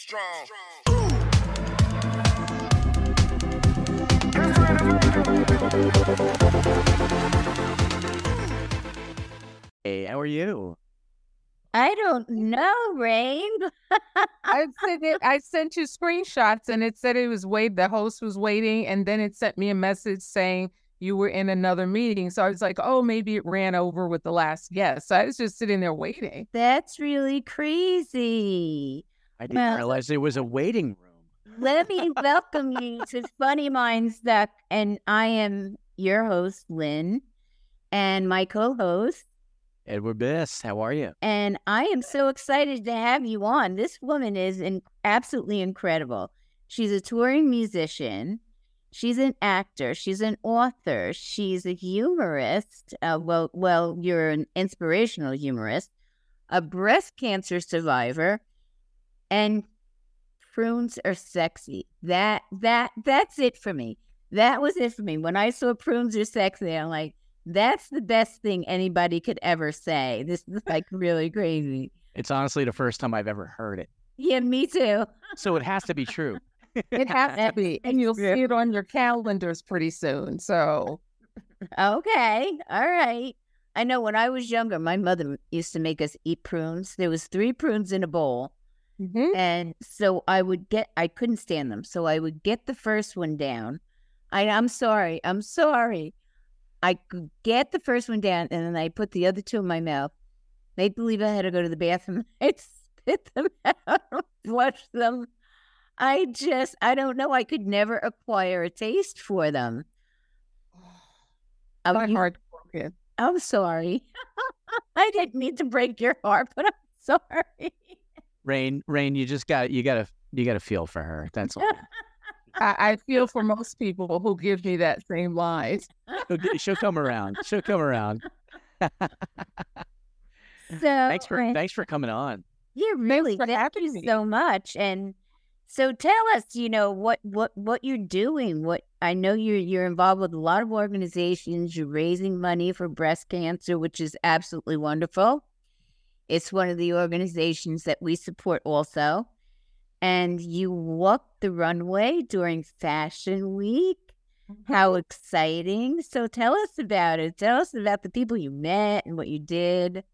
strong. Hey, how are you? I don't know, Rhayne. I sent it. I sent you screenshots, and it said it was wait. The host was waiting, and then it sent me a message saying you were in another meeting. So I was like, oh, maybe it ran over with the last guest. So I was just sitting there waiting. That's really crazy. I didn't Well- realize there was a waiting room. Let me welcome you to Funny Minds Duck, and I am your host, Lynn, and my co-host. Edward Biss, how are you? And I am so excited to have you on. This woman is in- absolutely incredible. She's a touring musician. She's an actor. She's an author. She's a humorist. Uh, well, well, you're an inspirational humorist, a breast cancer survivor, and prunes are sexy. That that that's it for me. That was it for me. When I saw prunes are sexy, I'm like, that's the best thing anybody could ever say. This is like really crazy. It's honestly the first time I've ever heard it. Yeah, me too. So it has to be true. It has to be, and you'll see it on your calendars pretty soon. So Okay. All right. I know when I was younger, my mother used to make us eat prunes. There was three prunes in a bowl. Mhm. And so I would get I couldn't stand them. So I would get the first one down. I I'm sorry. I'm sorry. I could get the first one down and then I put the other two in my mouth. They'd believe I had to go to the bathroom. I'd spit them out, flush them. I just I don't know. I could never acquire a taste for them. My you- heart broken. I'm sorry. I didn't mean to break your heart, but I'm sorry. Rhayne, Rhayne, you just got you got to you got to feel for her. That's all. I, I feel for most people who give me that same line. She'll, she'll come around. She'll come around. So Thanks for uh, thanks for coming on. Yeah, really. Thank you me. so much. And so tell us, you know, what what what you're doing. What I know you're you're involved with a lot of organizations. You're raising money for breast cancer, which is absolutely wonderful. It's one of the organizations that we support also. And you walked the runway during Fashion Week. How exciting. So tell us about it. Tell us about the people you met and what you did.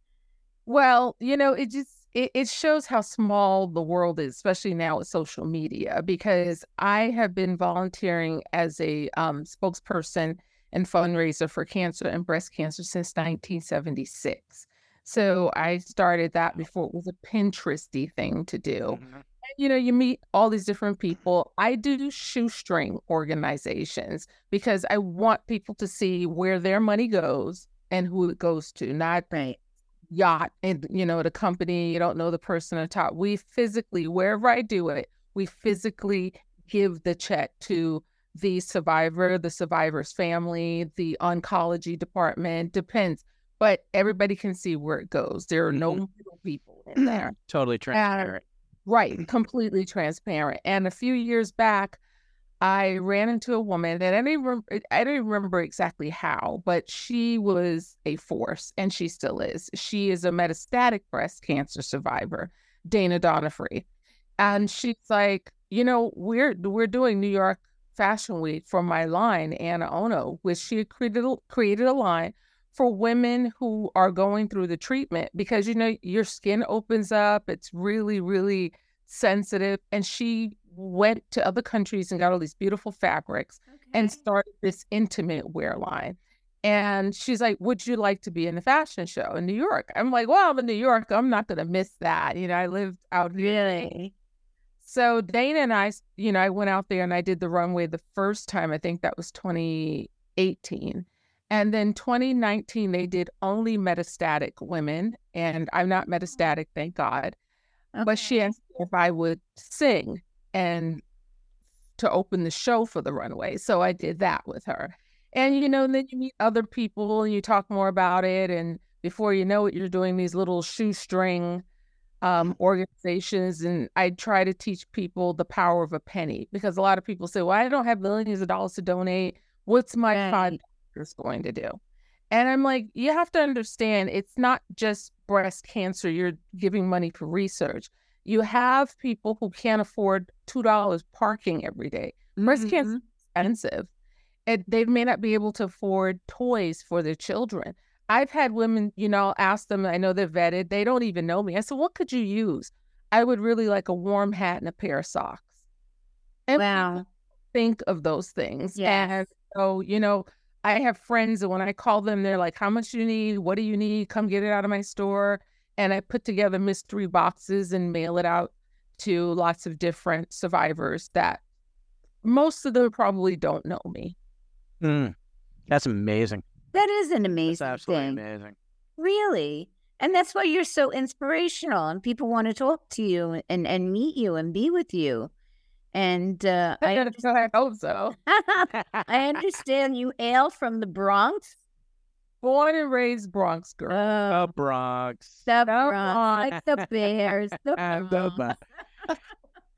Well, you know, it just it, it shows how small the world is, especially now with social media, because I have been volunteering as a um, spokesperson and fundraiser for cancer and breast cancer since 1976. So I started that before it was a Pinteresty thing to do. Mm-hmm. you know, you meet all these different people. I do shoestring organizations because I want people to see where their money goes and who it goes to, not Right. yacht and you know the company you don't know the person on top we physically wherever i do it we physically give the check to the survivor the survivor's family the oncology department depends but everybody can see where it goes there are no mm-hmm. middle people in there Totally transparent. Right, completely transparent. And a few years back, I ran into a woman that I didn't I didn't remember exactly how, but she was a force, and she still is. She is a metastatic breast cancer survivor, Dana Donofree, and she's like, you know, we're we're doing New York Fashion Week for my line, AnaOno, which she created created a line for women who are going through the treatment because you know your skin opens up it's really really sensitive and she went to other countries and got all these beautiful fabrics and started this intimate wear line and she's like would you like to be in the fashion show in new york i'm like well i'm in new york i'm not going to miss that you know i lived out here Really? so Dana and I, you know, I went out there and I did the runway the first time. I think that was 2018. And then 2019, they did only metastatic women. And I'm not metastatic, thank God. But she asked me if I would sing and to open the show for the runway. So I did that with her. And, you know, and then you meet other people and you talk more about it. And before you know it, you're doing these little shoestring um, organizations. And I try to teach people the power of a penny because a lot of people say, well, I don't have millions of dollars to donate. What's my Right. Dollars going to do? And I'm like, you have to understand it's not just breast cancer you're giving money for research. you have people who can't afford two dollars parking every day. Breast cancer Mhm. is expensive. And they may not be able to afford toys for their children. I've had women, you know, ask them, I know they're vetted, they don't even know me. I said, What could you use? I would really like a warm hat and a pair of socks. And Wow. think of those things. Yes. And so, you know, I have friends and when I call them, they're like, How much do you need? What do you need? Come get it out of my store. And I put together mystery boxes and mail it out to lots of different survivors that most of them probably don't know me. Mm, that's amazing. That is an That's amazing absolutely thing. amazing. Really. And that's why you're so inspirational and people want to talk to you and, and meet you and be with you. And uh, I, I, I hope so. I understand you hail from the Bronx. Born and raised Bronx girl. Oh, The Bronx. the Come Bronx, like the Bears. The And the Bronx. Bronx.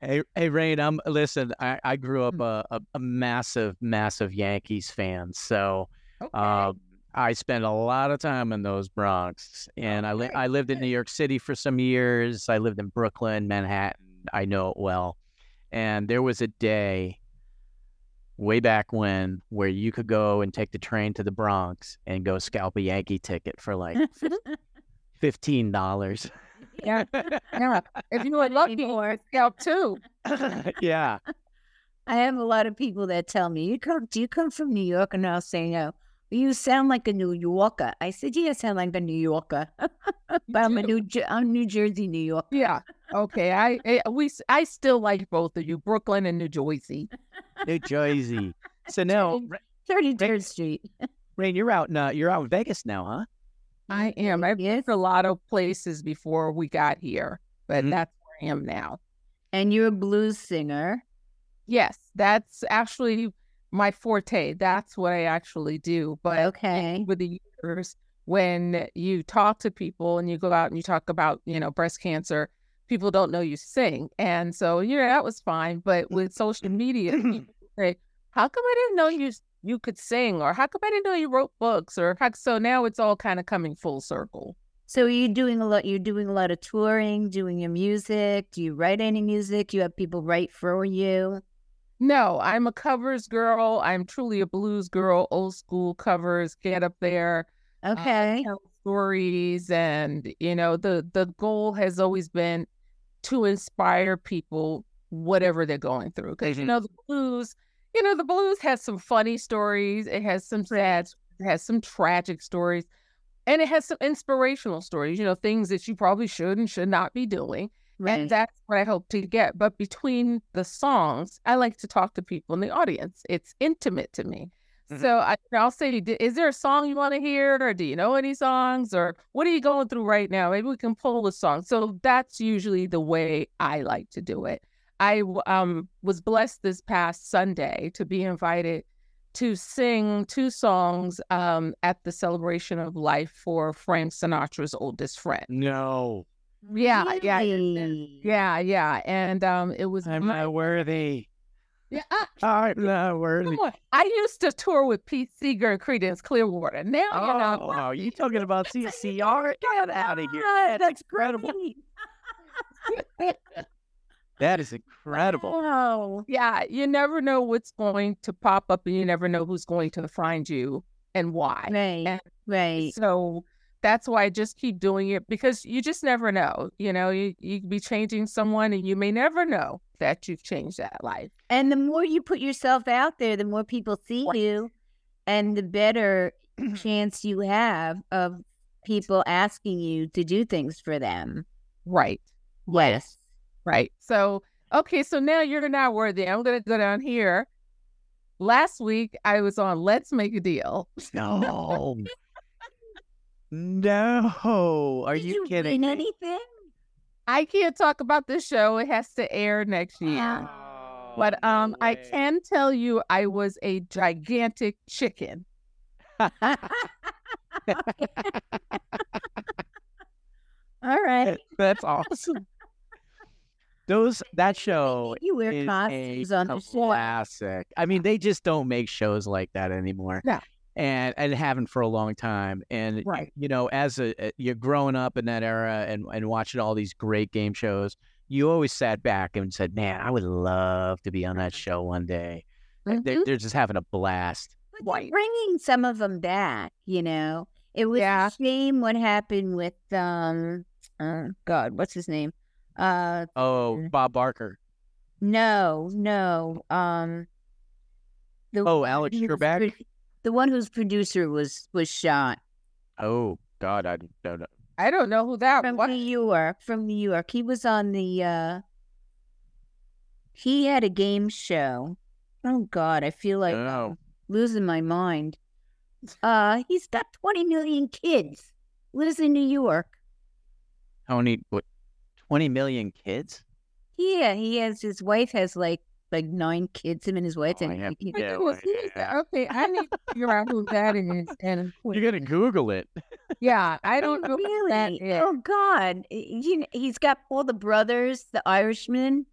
Hey, hey, Rhayne. I'm listen. I, I grew Hmm. up a, a, a massive, massive Yankees fan. So Okay. um, I spent a lot of time in those Bronx, and I li- I lived in. New York City for some years. I lived in Brooklyn, Manhattan. I know it well. And there was a day way back when where you could go and take the train to the Bronx and go scalp a Yankee ticket for like fifteen dollars. yeah. yeah. If you were lucky, or scalp too. yeah. I have a lot of people that tell me, "You come? Do you come from New York?" And I'll say, "No." You sound like a New Yorker. I said, "Yeah, I sound like a New Yorker." but I'm a. New, I'm New Jersey, New York. Yeah. Okay. I, I we s- I still like both of you, Brooklyn and New Jersey. New Jersey. So now, Ra- Thirty third Street. Rhayne, you're out. In, uh, you're out in Vegas now, huh? I am. I've Yes. been to a lot of places before we got here, but Mhm. that's where I am now. And you're a blues singer. Yes, that's actually my forte. That's what I actually do. But Okay. with the years, when you talk to people and you go out and you talk about, you know, breast cancer, people don't know you sing. And so, yeah, that was fine. But mm. with social media, people say, how come I didn't know you you could sing? Or how come I didn't know you wrote books? Or how, so now it's all kind of coming full circle. So are you doing a lot? You're doing a lot of touring, doing your music. Do you write any music? You have people write for you. No, I'm a covers girl. I'm truly a blues girl, old school covers, get up there. uh, Okay. tell stories and you know the the goal has always been to inspire people whatever they're going through because you Mhm. know the blues you know the blues has some funny stories it has some sad it has some tragic stories and it has some inspirational stories you know things that you probably should and should not be doing Right. and that's what I hope to get. But between the songs, I like to talk to people in the audience. It's intimate to me. Mhm. So I, I'll say, is there a song you want to hear, or do you know any songs, or what are you going through right now? Maybe we can pull a song. So that's usually the way I like to do it. I um was blessed this past Sunday to be invited to sing two songs um at the celebration of life for Frank Sinatra's oldest friend. No, Yeah, yeah, Really? yeah, yeah. And um it was I'm my- not worthy. yeah, I, I'm not worthy. I used to tour with Pete Seeger and Creedence Clearwater. Now you know Oh, wow. You talking about CCR? Get out of here. Ah, That's incredible. great. That is incredible. Wow. yeah, you never know what's going to pop up and you never know who's going to find you and why. Right. And Right. So that's why I just keep doing it because you just never know. You know, you you could be changing someone and you may never know that you've changed that life. And the more you put yourself out there, the more people see Right. you, and the better chance you have of people asking you to do things for them. Right. Yes. Right. So, okay, so now you're not worthy. I'm going to go down here. Last week, I was on Let's Make a Deal. No. No. Are Did you, kidding? win anything? I can't talk about this show. It has to air next year. Oh, But um, no I can tell you I was a gigantic chicken. All right. That's awesome. Those that show You wear is costumes a on the show. classic. I mean, they just don't make shows like that anymore. No. And and haven't for a long time. And Right. you know, as a a- you're growing up in that era and and watching all these great game shows, you always sat back and said, "Man, I would love to be on that show one day." They're, Mhm. they're just having a blast. Bringing some of them back. You know, it was Yeah. a shame what happened with um, uh, God, what's his name? Uh, Oh, Mm. Bob Barker. no, no, um, the Oh, Alex Trebek. Pro- the one whose producer was was shot Oh God, I don't know. I don't know who that from was. New York. From New York, he was on the. uh He had a game show. Oh God, I feel like Oh, losing my mind. Uh, he's got 20 million kids. Lives in New York. Tony, what? Twenty million kids? Yeah, he has his wife has like like nine kids. Him and his wife. Oh, and I have he- to Yeah, Who is well. Okay, I need to figure out who that is. And You gotta Google it. yeah, I don't know who really. is. Oh God, you know, he's got all the brothers, the Irishmen.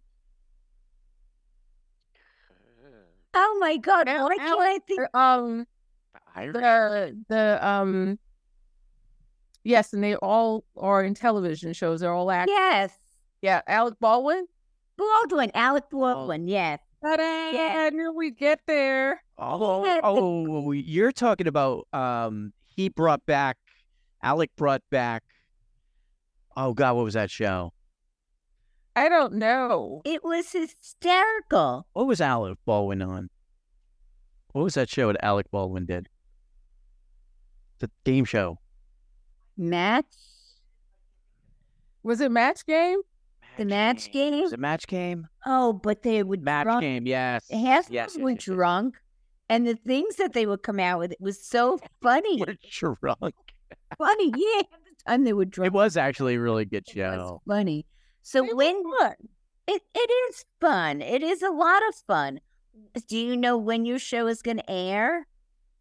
Oh my God, Al- why can't I think? Um, Irish? the the um, yes, and they all are in television shows. They're all actors. Yes, Yeah, Alec Baldwin. Baldwin, Alec Baldwin. Yes, Ta-da! Yeah. I knew we'd get there. Oh, Yeah, the- oh, you're talking about um he brought back Alec brought back Oh god, what was that show? I don't know. it was hysterical. What was Alec Baldwin on? What was that show that Alec Baldwin did? The game show. Match. Was it Match Game? The match game? Was it match game? Oh, but they would Match drunk. game, yes. Half of yes, them yes, were yes, yes. drunk, and the things that they would come out with it was so funny. We're drunk. funny, yeah. Half the time they were drunk. It was actually a really good It was show. funny. So It when fun. it, it is fun, it is a lot of fun. Do you know when your show is going to air?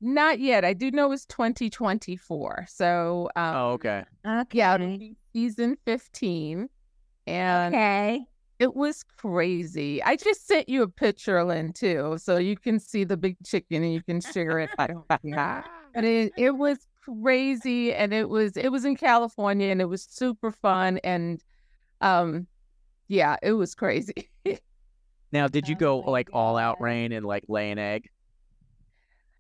Not yet. I do know it's 2024. So, um, Oh, okay. Okay. yeah, season 15. And Okay. it was crazy. I just sent you a picture, Lynn, too. So you can see the big chicken and you can share it. I don't yeah. But it, it was crazy and it was it was in California and it was super fun and um yeah, it was crazy. Now, did you go like all out Rhayne and like lay an egg?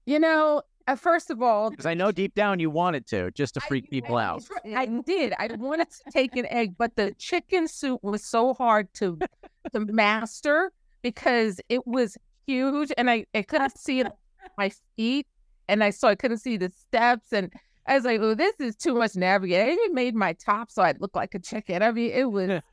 you know, uh, first of all, Because I know deep down you wanted to, just to I- freak people out. I did. I wanted to take an egg, but the chicken soup was so hard to to master because it was huge, and I, I couldn't see it, my feet, and I saw I couldn't see the steps, and I was like, "Oh, this is too much navigate." I even made my top so I'd look like a chicken. I mean, it was.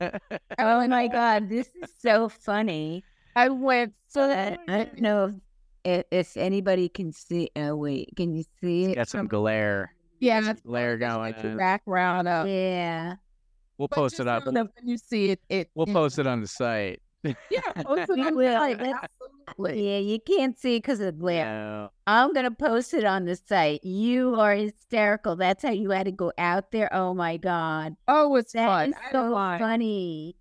Oh my God, this is so funny. I went so. I, I don't know if, if anybody can see. Oh wait, can you see it? Got some glare. Yeah, that's glare going. the background up. Yeah. We'll But post it up. know when you see it, it We'll it- post it on the site. Yeah, post it on the site, absolutely. Yeah, you can't see because of the glare. No. I'm gonna post it on the site. You are hysterical. That's how you had to go out there. Oh my god, Oh, it's that fun. is so funny.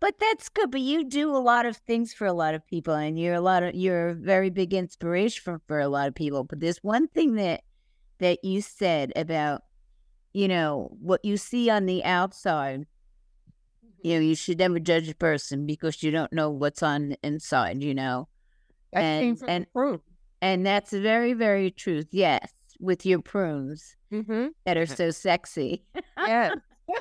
But that's good. But you do a lot of things for a lot of people, and you're a lot of you're a very big inspiration for, for a lot of people. But there's one thing that that you said about you know what you see on the outside. You know, you should never judge a person because you don't know what's on the inside. You know. That came and- from and- fruit. And that's very, very truth. Yes, with your prunes Mm-hmm. that are so sexy. Yeah.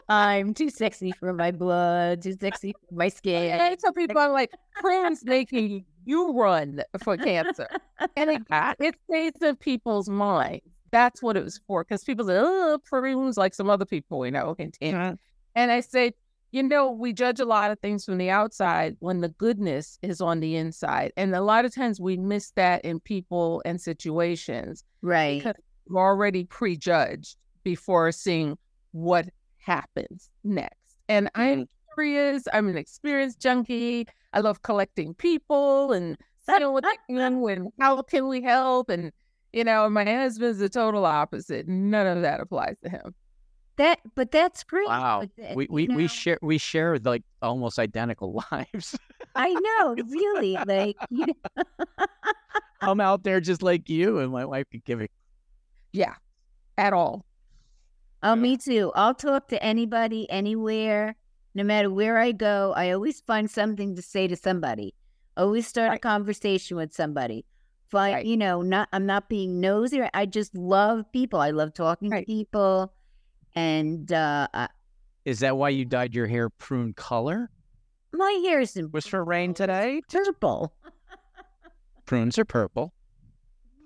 I'm too sexy for my blood, too sexy for my skin. I tell people I'm like prunes making you run for cancer, and it, it stays in people's minds. That's what it was for. Because people say, "Oh, prunes," like some other people we know. And, and mm-hmm. and I say, you know, we judge a lot of things from the outside when the goodness is on the inside, and a lot of times we miss that in people and situations. Right. because we're already prejudged before seeing what happens next. And I'm mm-hmm. curious. I'm an experienced junkie. I love collecting people and seeing what they can and how can we help. And you know, my husband's the total opposite. None of that applies to him. That, but that's great. Wow. That- We you we, we share we share like almost identical lives. I know, really. Like, you know, I'm out there just like you, and my wife could give it. Yeah, at all. Oh, me too. I'll talk to anybody, anywhere. No matter where I go, I always find something to say to somebody. Always start a conversation with somebody. Find, Right. you know, not I'm not being nosy. I just love people. I love talking Right. to people, and uh, Is that why you dyed your hair prune color? my hair is in Was for Rhayne today? purple. Prunes are purple.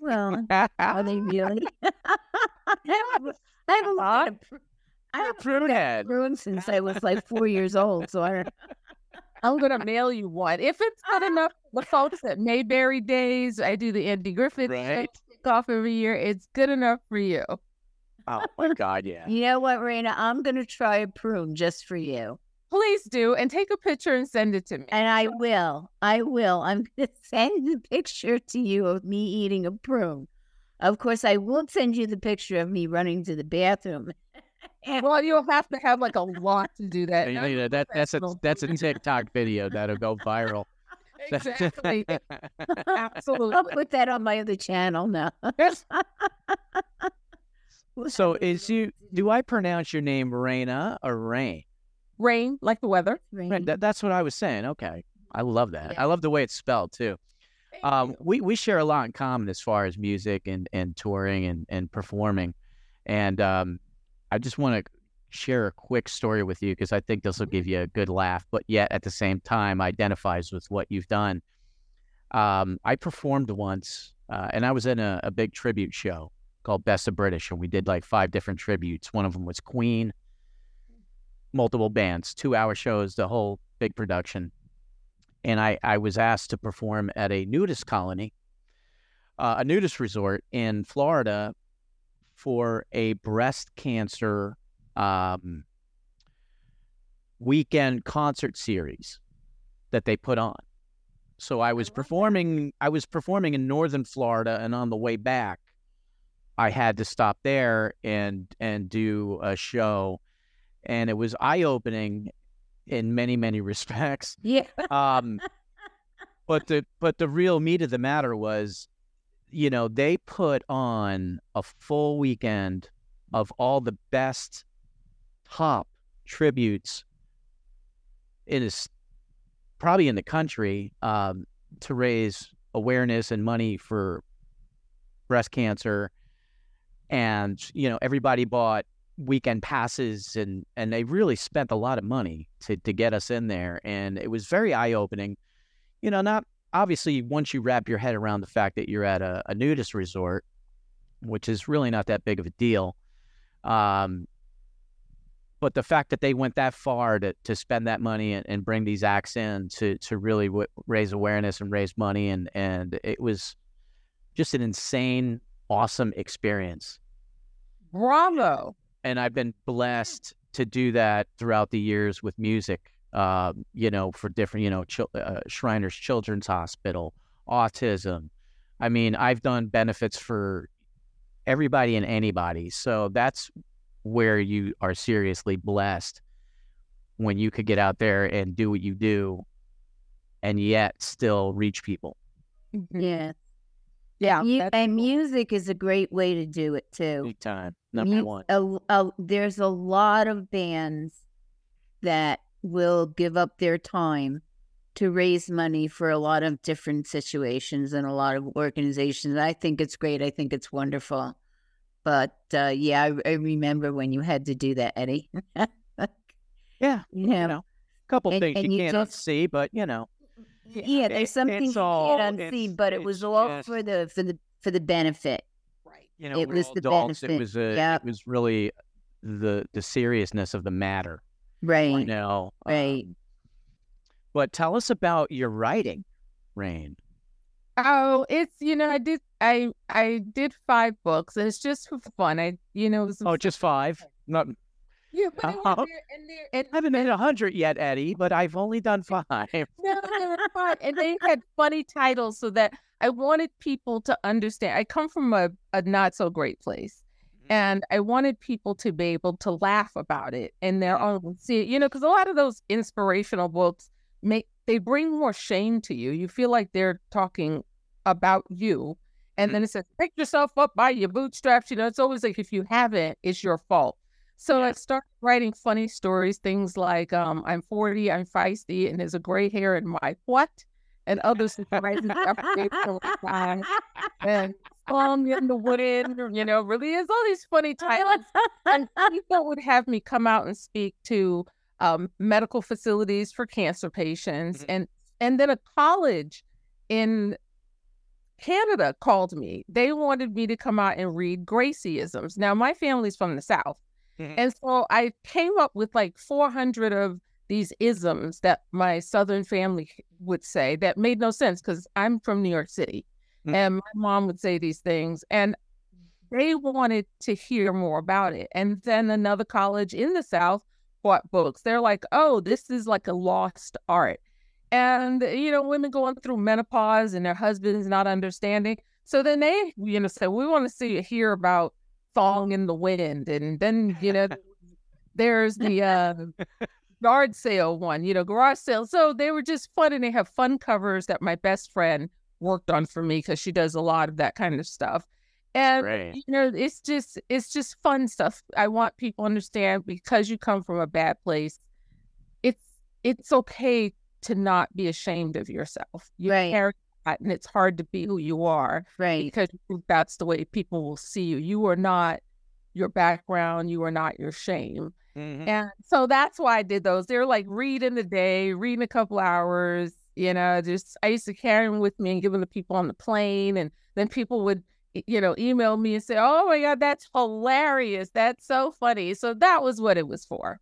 Well, are they really? I haven't, I haven't looked at a pr- I You're a prune head. prune since I was like four years old. So I, I'm gonna mail you one if it's not enough. The folks at Mayberry Days, I do the Andy Griffith Right. off every year. It's good enough for you. Oh my God, yeah. you know what, Raina? I'm gonna try a prune just for you. Please do, and take a picture and send it to me. And I will. I will. I'm going to send a picture to you of me eating a prune. Of course, I won't send you the picture of me running to the bathroom. well, you'll have to have like a lot to do that. You know, that that's a that's a TikTok video that'll go viral. exactly. Absolutely. I'll put that on my other channel now. so is you do I pronounce your name Raina or Rain? Rain, like the weather. Right, that, that's what I was saying. Okay. I love that. I love the way it's spelled too. Um, we, we share a lot in common as far as music and, and touring and, and performing. And um, I just want to share a quick story with you because I think this will give you a good laugh, but yet at the same time identifies with what you've done. Um, I performed once uh, and I was in a, a big tribute show called Best of British, and we did like five different tributes. One of them was Queen, multiple bands, two hour shows, the whole big production and I, I was asked to perform at a nudist colony, uh, a nudist resort in Florida for a breast cancer um, weekend concert series that they put on. So I was performing. I was performing in northern Florida, and on the way back, I had to stop there and and do a show, and it was eye opening in many many respects Yeah. um but the but the real meat of the matter was you know they put on a full weekend of all the best top tributes in is probably in the country um to raise awareness and money for breast cancer and you know everybody bought weekend passes and and they really spent a lot of money to to get us in there and it was very eye opening you know not obviously once you wrap your head around the fact that you're at a, a nudist resort which is really not that big of a deal um but the fact that they went that far to, to spend that money and, and bring these acts in to to really w- raise awareness and raise money and and it was just an insane awesome experience Bravo. And I've been blessed to do that throughout the years with music. Uh, you know, for different, you know, chil- uh, Shriners Children's Hospital, autism. I mean, I've done benefits for everybody and anybody. So that's where you are seriously blessed when you could get out there and do what you do, and yet still reach people. Yeah. Yeah. Mu- that's and cool. music is a great way to do it too. Big time, number Mu- one. a- a- there's a lot of bands that will give up their time to raise money for a lot of different situations and a lot of organizations. I think it's great. I think it's wonderful. But uh, yeah, I, I remember when you had to do that, Eddie. Yeah, you you know, know, a couple And- things and you you can't just- see, but you know. Yeah, it- there's something it's you can't unsee, it's- but it was all just- for the for the for the benefit. Right. you know, It was the adults. It benefit. was a, Yep. it was really the the seriousness of the matter. You Right. know, uh, Right. but tell us about your writing, Rhayne. Oh, it's you know I did I I did five books and it's just for fun. I you know it was Oh, just five. Not, yeah, but uh-huh. there and and I haven't hit a hundred yet, Eddie, but I've only done five. no, no, it's fine. And they had funny titles so that I wanted people to understand. I come from a, a not so great place. Mm-hmm. And I wanted people to be able to laugh about it and their own mm-hmm. see you know, because a lot of those inspirational books make they bring more shame to you. You feel like they're talking about you. And mm-hmm. then it says, pick yourself up by your bootstraps. You know, it's always like if you haven't, it's your fault. So Yeah. I started writing funny stories, things like um, I'm 40, I'm feisty, and there's a gray hair in my what? And other surprises every time. And song in the wind, you know, really is all these funny titles. And people would have me come out and speak to um, medical facilities for cancer patients, Mhm. and and then a college in Canada called me. They wanted me to come out and read Gracieisms. Now my family's from the South, Mhm. and so I came up with like 400 of these isms that my Southern family would say that made no sense because I'm from New York City, Mhm. and my mom would say these things, and they wanted to hear more about it. And then another college in the South bought books. They're like, oh, this is like a lost art. And, you know, women going through menopause and their husbands not understanding. So then they, you know, said, we want to see hear about Song in the Wind. And then, you know, there's the uh, yard sale one, you know, garage sale. So they were just fun and they have fun covers that my best friend worked on for me because she does a lot of that kind of stuff. And you know, it's just it's just fun stuff. I want people to understand because you come from a bad place, it's it's okay to not be ashamed of yourself. You Right. that and it's hard to be who you are right. because that's the way people will see you. You are not your background, you are not your shame. Mhm. And so that's why I did those. They're like reading the day, reading a couple hours, you know, just I used to carry them with me and give them to people on the plane. And then people would, you know, email me and say, Oh my God, that's hilarious. That's so funny. So that was what it was for.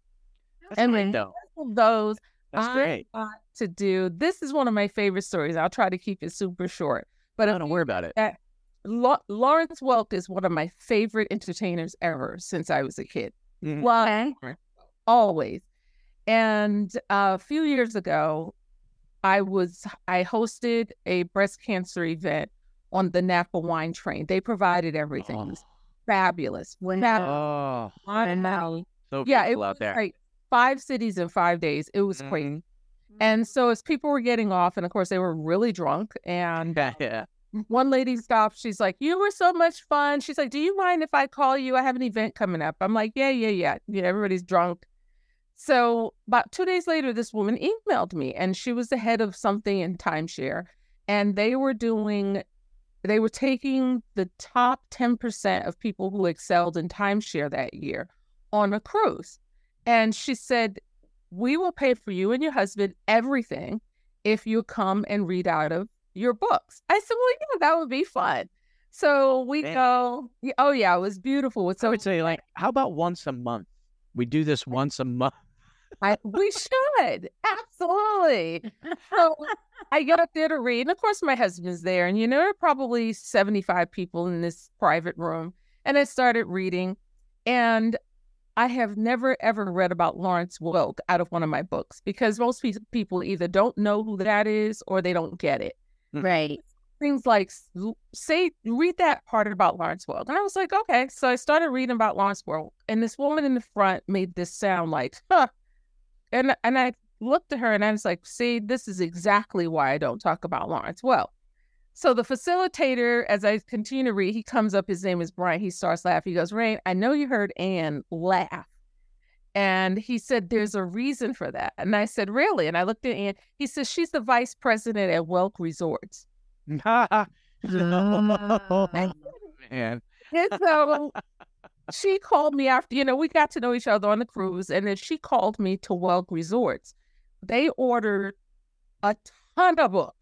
That's and great, though. Those That's I great. got to do this is one of my favorite stories. I'll try to keep it super short. But No, a don't worry about it. that Lau- Lawrence Welk is one of my favorite entertainers ever since I was a kid. Mhm. Well, Okay. always. And uh, a few years ago, I was I hosted a breast cancer event on the Napa Wine Train. They provided everything. It was fabulous. Wow. Oh, I Wow. know. so Yeah, it beautiful was out there. like five cities in five days. It was crazy. Mhm. And so as people were getting off, and of course they were really drunk, and Yeah, yeah. one lady stopped. She's like, "You were so much fun." She's like, "Do you mind if I call you? I have an event coming up." I'm like, "Yeah, yeah, yeah." You know, everybody's drunk. So about two days later, this woman emailed me, and she was the head of something in timeshare, and they were doing, they were taking the top ten percent of people who excelled in timeshare that year on a cruise, and she said, "We will pay for you and your husband everything if you come and read out of your books." I said, "Well, yeah, that would be fun." So we Man. go. Oh yeah, it was beautiful. It's I so would say, like, how about once a month? We do this once a month. I, we should absolutely. So I get up there to read, and of course my husband's there, and you know there are probably seventy five people in this private room, and I started reading, and I have never ever read about Lawrence Welk out of one of my books because most pe- people either don't know who that is or they don't get it. Mm. Right. Things like say read that part about Lawrence Welk, and I was like, okay. So I started reading about Lawrence Welk, and this woman in the front made this sound like, huh, and and I looked at her and I was like, see, this is exactly why I don't talk about Lawrence Welk. So the facilitator, as I continue to read, he comes up. His name is Brian. He starts laughing. He goes, "Rhayne, I know you heard Anne laugh." And he said, There's a reason for that. And I said, Really? And I looked at Anne. He says, She's the vice president at Welk Resorts. Ah. Ha. Man. And so she called me after, you know, we got to know each other on the cruise. And then she called me to Welk Resorts. They ordered a ton of books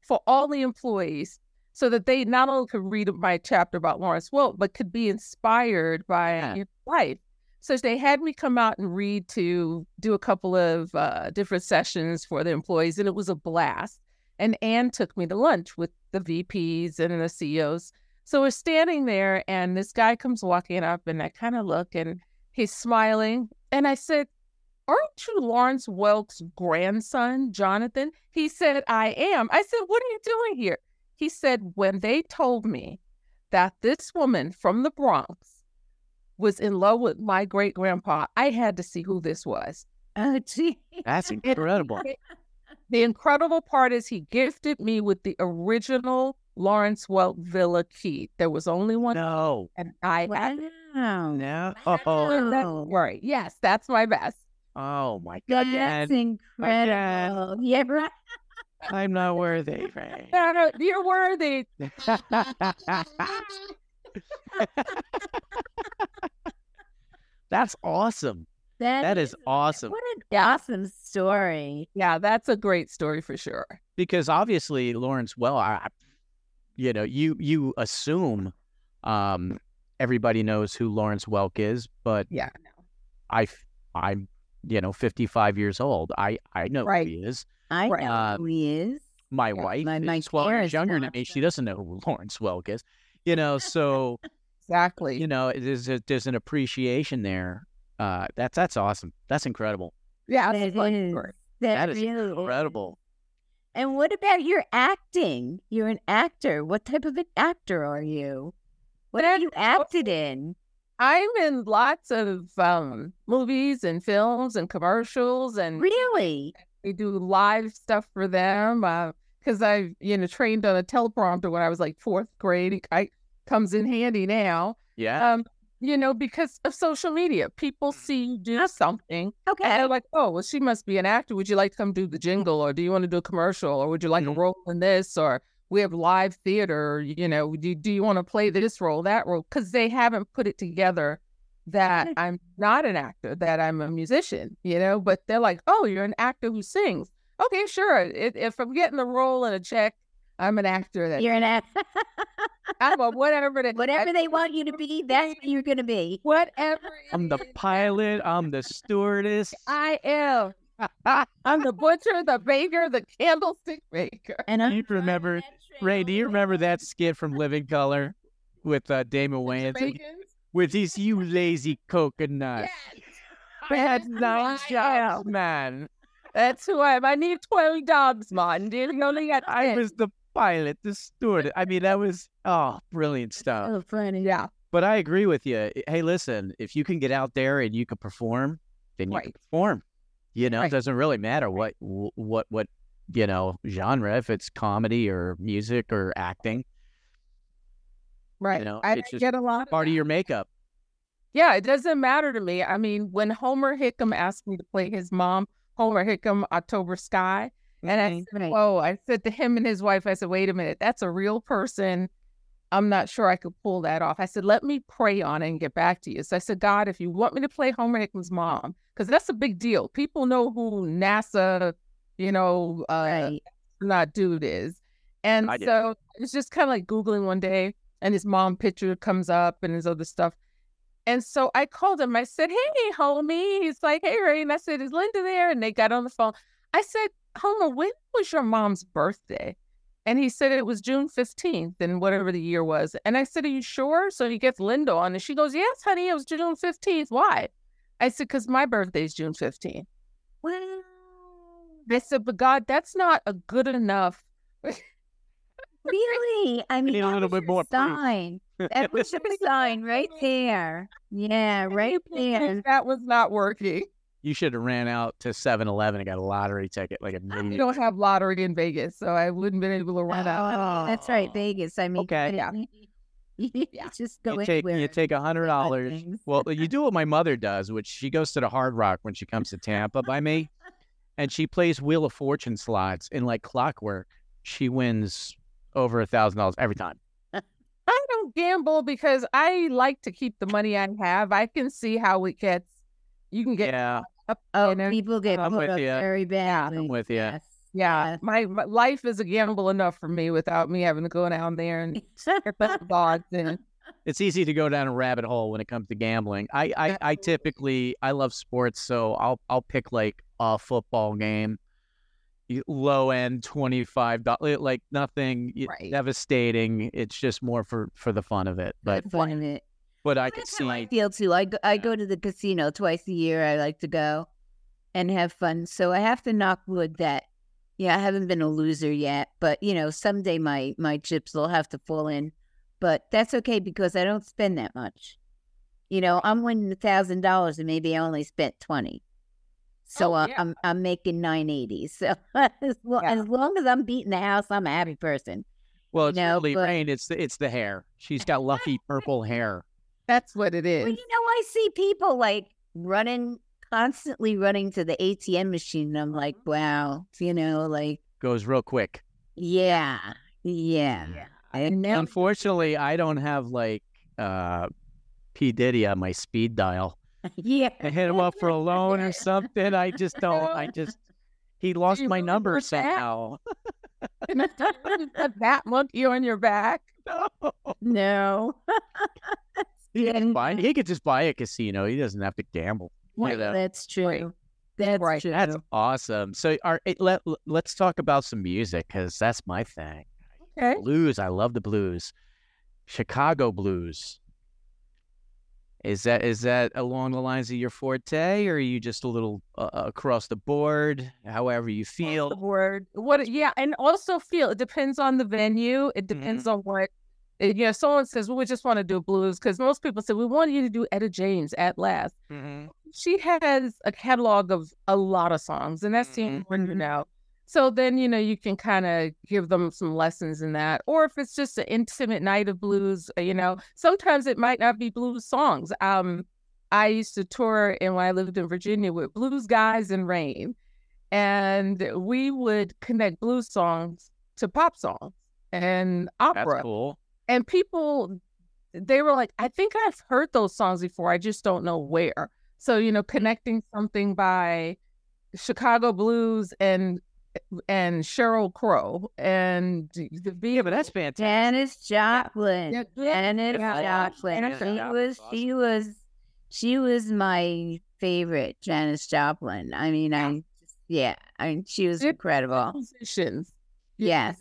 for all the employees so that they not only could read my chapter about Lawrence Welk, but could be inspired by Yeah. your life. So they had me come out and read to do a couple of uh, different sessions for the employees, and it was a blast. And Anne took me to lunch with the VPs and the CEOs. So we're standing there, and this guy comes walking up, and I kind of look, and he's smiling. And I said, Aren't you Lawrence Welk's grandson, Jonathan? He said, I am. I said, What are you doing here? He said, When they told me that this woman from the Bronx was in love with my great grandpa, I had to see who this was. Oh, gee. That's incredible. The incredible part is he gifted me with the original Lawrence Welk Villa key. There was only one, No. and I had Wow. No. Oh, right. Yes, that's my best. Oh my God. That's incredible. Yeah, right. I'm not worthy, Ray. No, no, you're worthy. That's awesome. That is awesome. What an awesome story. Yeah, that's a great story for sure. because obviously Lawrence well I, I- you know you you assume um everybody knows who Lawrence Welk is but Yeah. I f- I'm you know 55 years old I I know Right. who he is I Right. know Uh, who he is. my Yeah, wife my- my is 12 years younger than me she doesn't know who Lawrence Welk is you know so Exactly. you know there's a, there's an appreciation there uh that's that's awesome that's incredible yeah, That it's a fun is- story. that is really incredible And what about your acting? You're an actor. What type of an actor are you? What have you acted in? I'm in lots of um, movies and films and commercials, and Really? we do live stuff for them. Because I, you know, trained on a teleprompter when I was like fourth grade. It I, comes in handy now. yeah Um, you know, because of social media, people see you do something, and Okay. they're like, "Oh, well, she must be an actor. Would you like to come do the jingle, or do you want to do a commercial, or would you like Mhm. a role in this, or we have live theater. You know, do do you want to play this role, that role? Because they haven't put it together that I'm not an actor, that I'm a musician. You know, but they're like, "Oh, you're an actor who sings." Okay, sure. If, if I'm getting a role and a check, I'm an actor. That You're an actor. I'm a whatever. That, Whatever they want you to be, that's what you're going to be. Whatever. I'm the pilot I'm the stewardess I am. I'm the butcher, the baker, the candlestick maker. And Do I'm you remember Ray, do you remember that skit from Living Color with uh, Damon Wayans? Bacon? With these you lazy coconut. Yes. Bad That's nine who I man. That's who I am. I need 12 dogs, man. You only got I 10. was the pilot, the steward. I mean, that was oh, brilliant stuff. so funny. Yeah. But I agree with you. Hey, listen, if you can get out there and you can perform, then you can perform. You know, it doesn't really matter what what what you know genre, if it's comedy or music or acting, Right. You know, I it's get a lot of part of that. your makeup. Yeah, it doesn't matter to me. I mean, when Homer Hickam asked me to play his mom, Homer Hickam, October Sky, and I Mhm. said, Right. "Whoa!" I said to him and his wife, "I said, wait a minute, that's a real person. I'm not sure I could pull that off." I said, "Let me pray on it and get back to you." So I said, "God, if you want me to play Homer Hickam's mom, because that's a big deal. People know who NASA, you know, uh, Right. not dude is. And I so it's just kind of like Googling one day and his mom picture comes up and his other stuff. And so I called him. I said, Hey, homie. He's like, Hey, Ray. And I said, Is Linda there? And they got on the phone. I said, Homer, when was your mom's birthday? And he said it was June 15th and whatever the year was. And I said, Are you sure? So he gets Linda on and she goes, Yes, honey, it was June 15th. Why? I said, Because my birthday is June 15th. Wow. I said, But God, that's not a good enough Really? I mean, need a little was bit your more proof. sign. That was your sign right there. Yeah, right there. That was not working. You should have ran out to 7-Eleven and got a lottery ticket like a We idiot. don't have lottery in Vegas, so I wouldn't been able to run out. Oh, that's right. Vegas. I mean, Okay. yeah. You Yeah. just go You take anywhere. you take a hundred dollars. Well, you do what my mother does, which she goes to the Hard Rock when she comes to Tampa by me, and she plays Wheel of Fortune slots in like clockwork. She wins over a thousand dollars every time. I don't gamble because I like to keep the money I have. I can see how it gets. You can get Yeah, up. Oh, you people get I'm put with up ya. very badly. I'm with you. Yes. Yeah, yes. my, my life is a gamble enough for me without me having to go down there and put the odds in. It's easy to go down a rabbit hole when it comes to gambling. I, I, I typically I love sports, so I'll I'll pick like a football game, low end twenty five dollars, like nothing Right. devastating. It's just more for for the fun of it. But fun of it. But I could how I feel too. I go, I go to the casino twice a year. I like to go and have fun. So I have to knock wood that, yeah, I haven't been a loser yet. But you know, someday my my chips will have to fall in. But that's okay because I don't spend that much. You know, I'm winning a thousand dollars and maybe I only spent twenty. So Oh, yeah. I'm I'm making nine eighty. So as, lo- Yeah. as long as I'm beating the house, I'm a happy person. Well, it's No, really but- Rhayne. It's the it's the hair. She's got lucky purple hair. That's what it is. Well, you know, I see people like running, constantly running to the ATM machine. And I'm like, wow, you know, like, Goes real quick. yeah, yeah. And now, Unfortunately, I don't have like uh P Diddy on my speed dial. yeah. I hit him up for a loan or something. I just don't. I just he lost my really number want that? somehow. Put that monkey on your back. No. No. He, Yeah. just buy, he could just buy a casino. He doesn't have to gamble. You know? That's true. Right. That's Right. true. That's awesome. So, our, it, let let's talk about some music because that's my thing. Okay. Blues. I love the blues. Chicago blues. Is that is that along the lines of your forte, or are you just a little uh, across the board? However you feel the feel. word what yeah and also feel it depends on the venue it depends on what uh, you know someone says well we just want to do blues because most people say we want you to do etta james at last she has a catalog of a lot of songs and that's the Mhm. important to know so then you know you can kind of give them some lessons in that or if it's just an intimate night of blues uh, you know sometimes it might not be blues songs um i used to tour and when i lived in virginia with blues guys and rain and we would connect blues songs to pop songs and opera. That's cool. And people they were like i think i've heard those songs before i just don't know where so you know connecting something by chicago blues and and sheryl crow and the Yeah, but that's fantastic. Janis Joplin. Yeah, Janis yeah. Joplin. Janis She Joplin's was she was she was my favorite Janis Joplin. I mean, I yeah, I mean she was Good incredible. musicians Yes.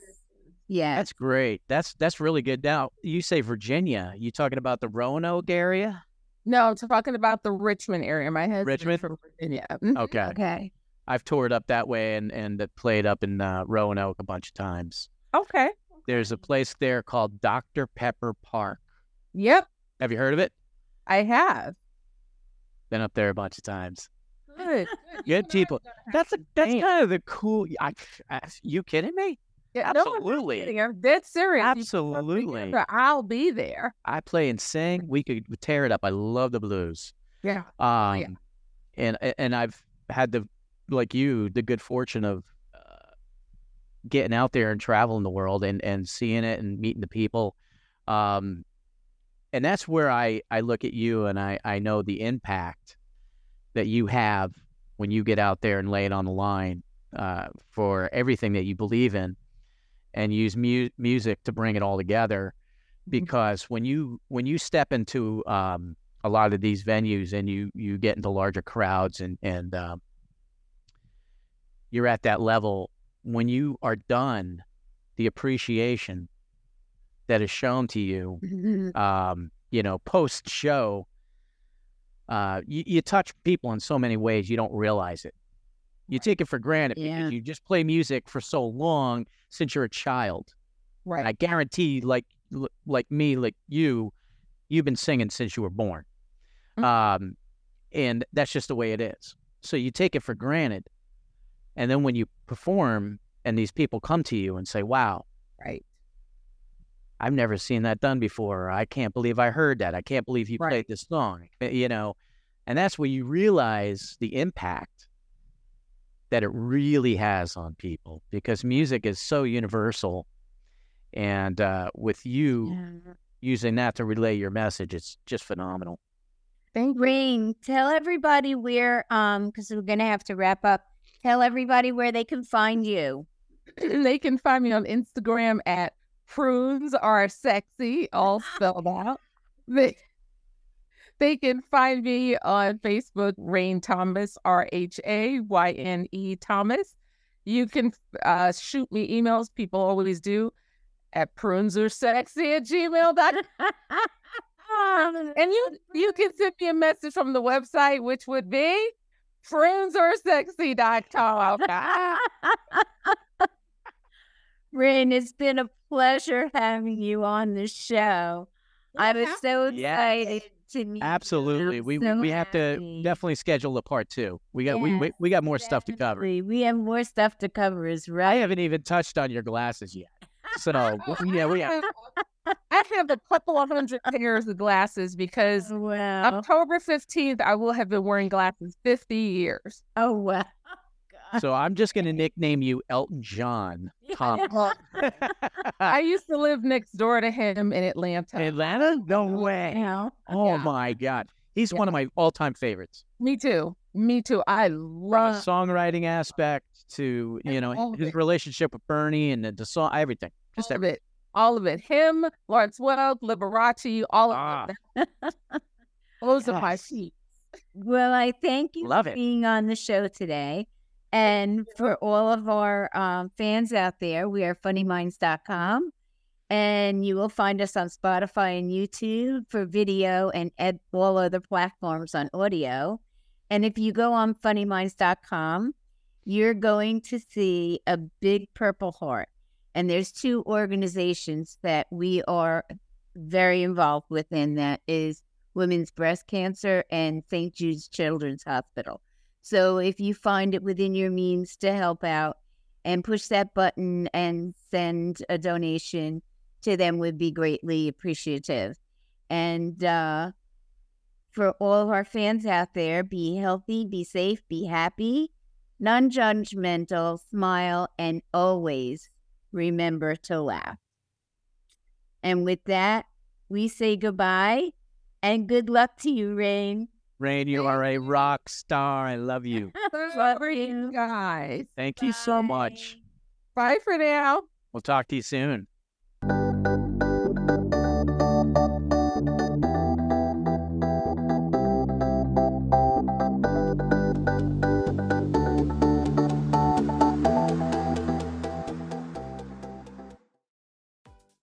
Yes. That's great. That's that's really good. Now you say Virginia. You talking about the Roanoke area? no i'm talking about the richmond area my husband Richmond? from virginia Mhm. Okay. Okay. I've toured up that way and and played up in uh, Roanoke a bunch of times. okay There's a place there called Dr Pepper Park. yep Have you heard of it? i have Been up there a bunch of times. good Good people. That's a that's kind of the cool. I, I, you kidding me? Yeah, no, Absolutely. kidding. I'm dead serious. You put something Absolutely. I'll be there. I play and sing. We could tear it up. I love the blues. Yeah. Um, yeah. and and I've had the like you the good fortune of uh, getting out there and traveling the world and and seeing it and meeting the people. Um, and that's where I I look at you and I I know the impact that you have when you get out there and lay it on the line uh, for everything that you believe in, and use mu- music to bring it all together. Because when you when you step into um, a lot of these venues and you you get into larger crowds and and um, you're at that level when you are done the appreciation that is shown to you um, you know post show uh, you, you touch people in so many ways you don't realize it you take it for granted Yeah. because you just play music for so long since you're a child Right. and I guarantee, like like me, like you, you've been singing since you were born, Mhm. um, and that's just the way it is. So you take it for granted, and then when you perform, and these people come to you and say, "Wow, right. I've never seen that done before," "I can't believe I heard that. I can't believe you Right. played this song," Uh, you know, and that's where you realize the impact that it really has on people because music is so universal. And uh, with you, Yeah. using that to relay your message. It's just phenomenal. Thank you. Rhayne, tell everybody where um because we're gonna have to wrap up. Tell everybody where they can find you. they can find me on Instagram at prunes are sexy, all spelled out. They, they can find me on Facebook, Rhayne Thomas, R H A Y N E Thomas. You can uh, shoot me emails, people always do, at prunes are sexy at gmail.com. And you you can send me a message from the website, which would be prunesaresexy.com. Rhayne, it's been a pleasure having you on the show. I was so Yes. Excited to meet. Absolutely. I'm We so we have to definitely schedule a part two. We got we, we we got more stuff to cover. We have more stuff to cover, is right. I haven't even touched on your glasses yet. So yeah, we have I have a couple of hundred pairs of glasses because oh, wow. October 15th, I will have been wearing glasses 50 years. Oh wow. So I'm just going to nickname you Elton John. Thomas. I used to live next door to him in Atlanta. Atlanta? No way. Yeah. Oh Yeah. my God. He's Yeah. one of my all time favorites. Me too. Me too. I From the love songwriting aspect to, you know, his it. relationship with Bernie and the, the song, everything. Just all of it. All of it. Him, Lawrence Welk, Liberace, all of Ah. it. Those are my Yes. feet. Well, I thank you Love for it. being on the show today. And for all of our um, fans out there, we are funnyminds.com. And you will find us on Spotify and YouTube for video and ed- all other platforms on audio. And if you go on funnyminds.com, you're going to see a big purple heart. And there's two organizations that we are very involved with in that is Women's Breast Cancer and St. Jude's Children's Hospital. So if you find it within your means to help out and push that button and send a donation to them would be greatly appreciative. And uh, for all of our fans out there, be healthy, be safe, be happy, non judgmental, smile, and always remember to laugh. And with that, we say goodbye and good luck to you, Rhayne. Rhayne, you are a rock star. I love you. Love you you. guys. Thank you so much. Bye. Bye for now. We'll talk to you soon.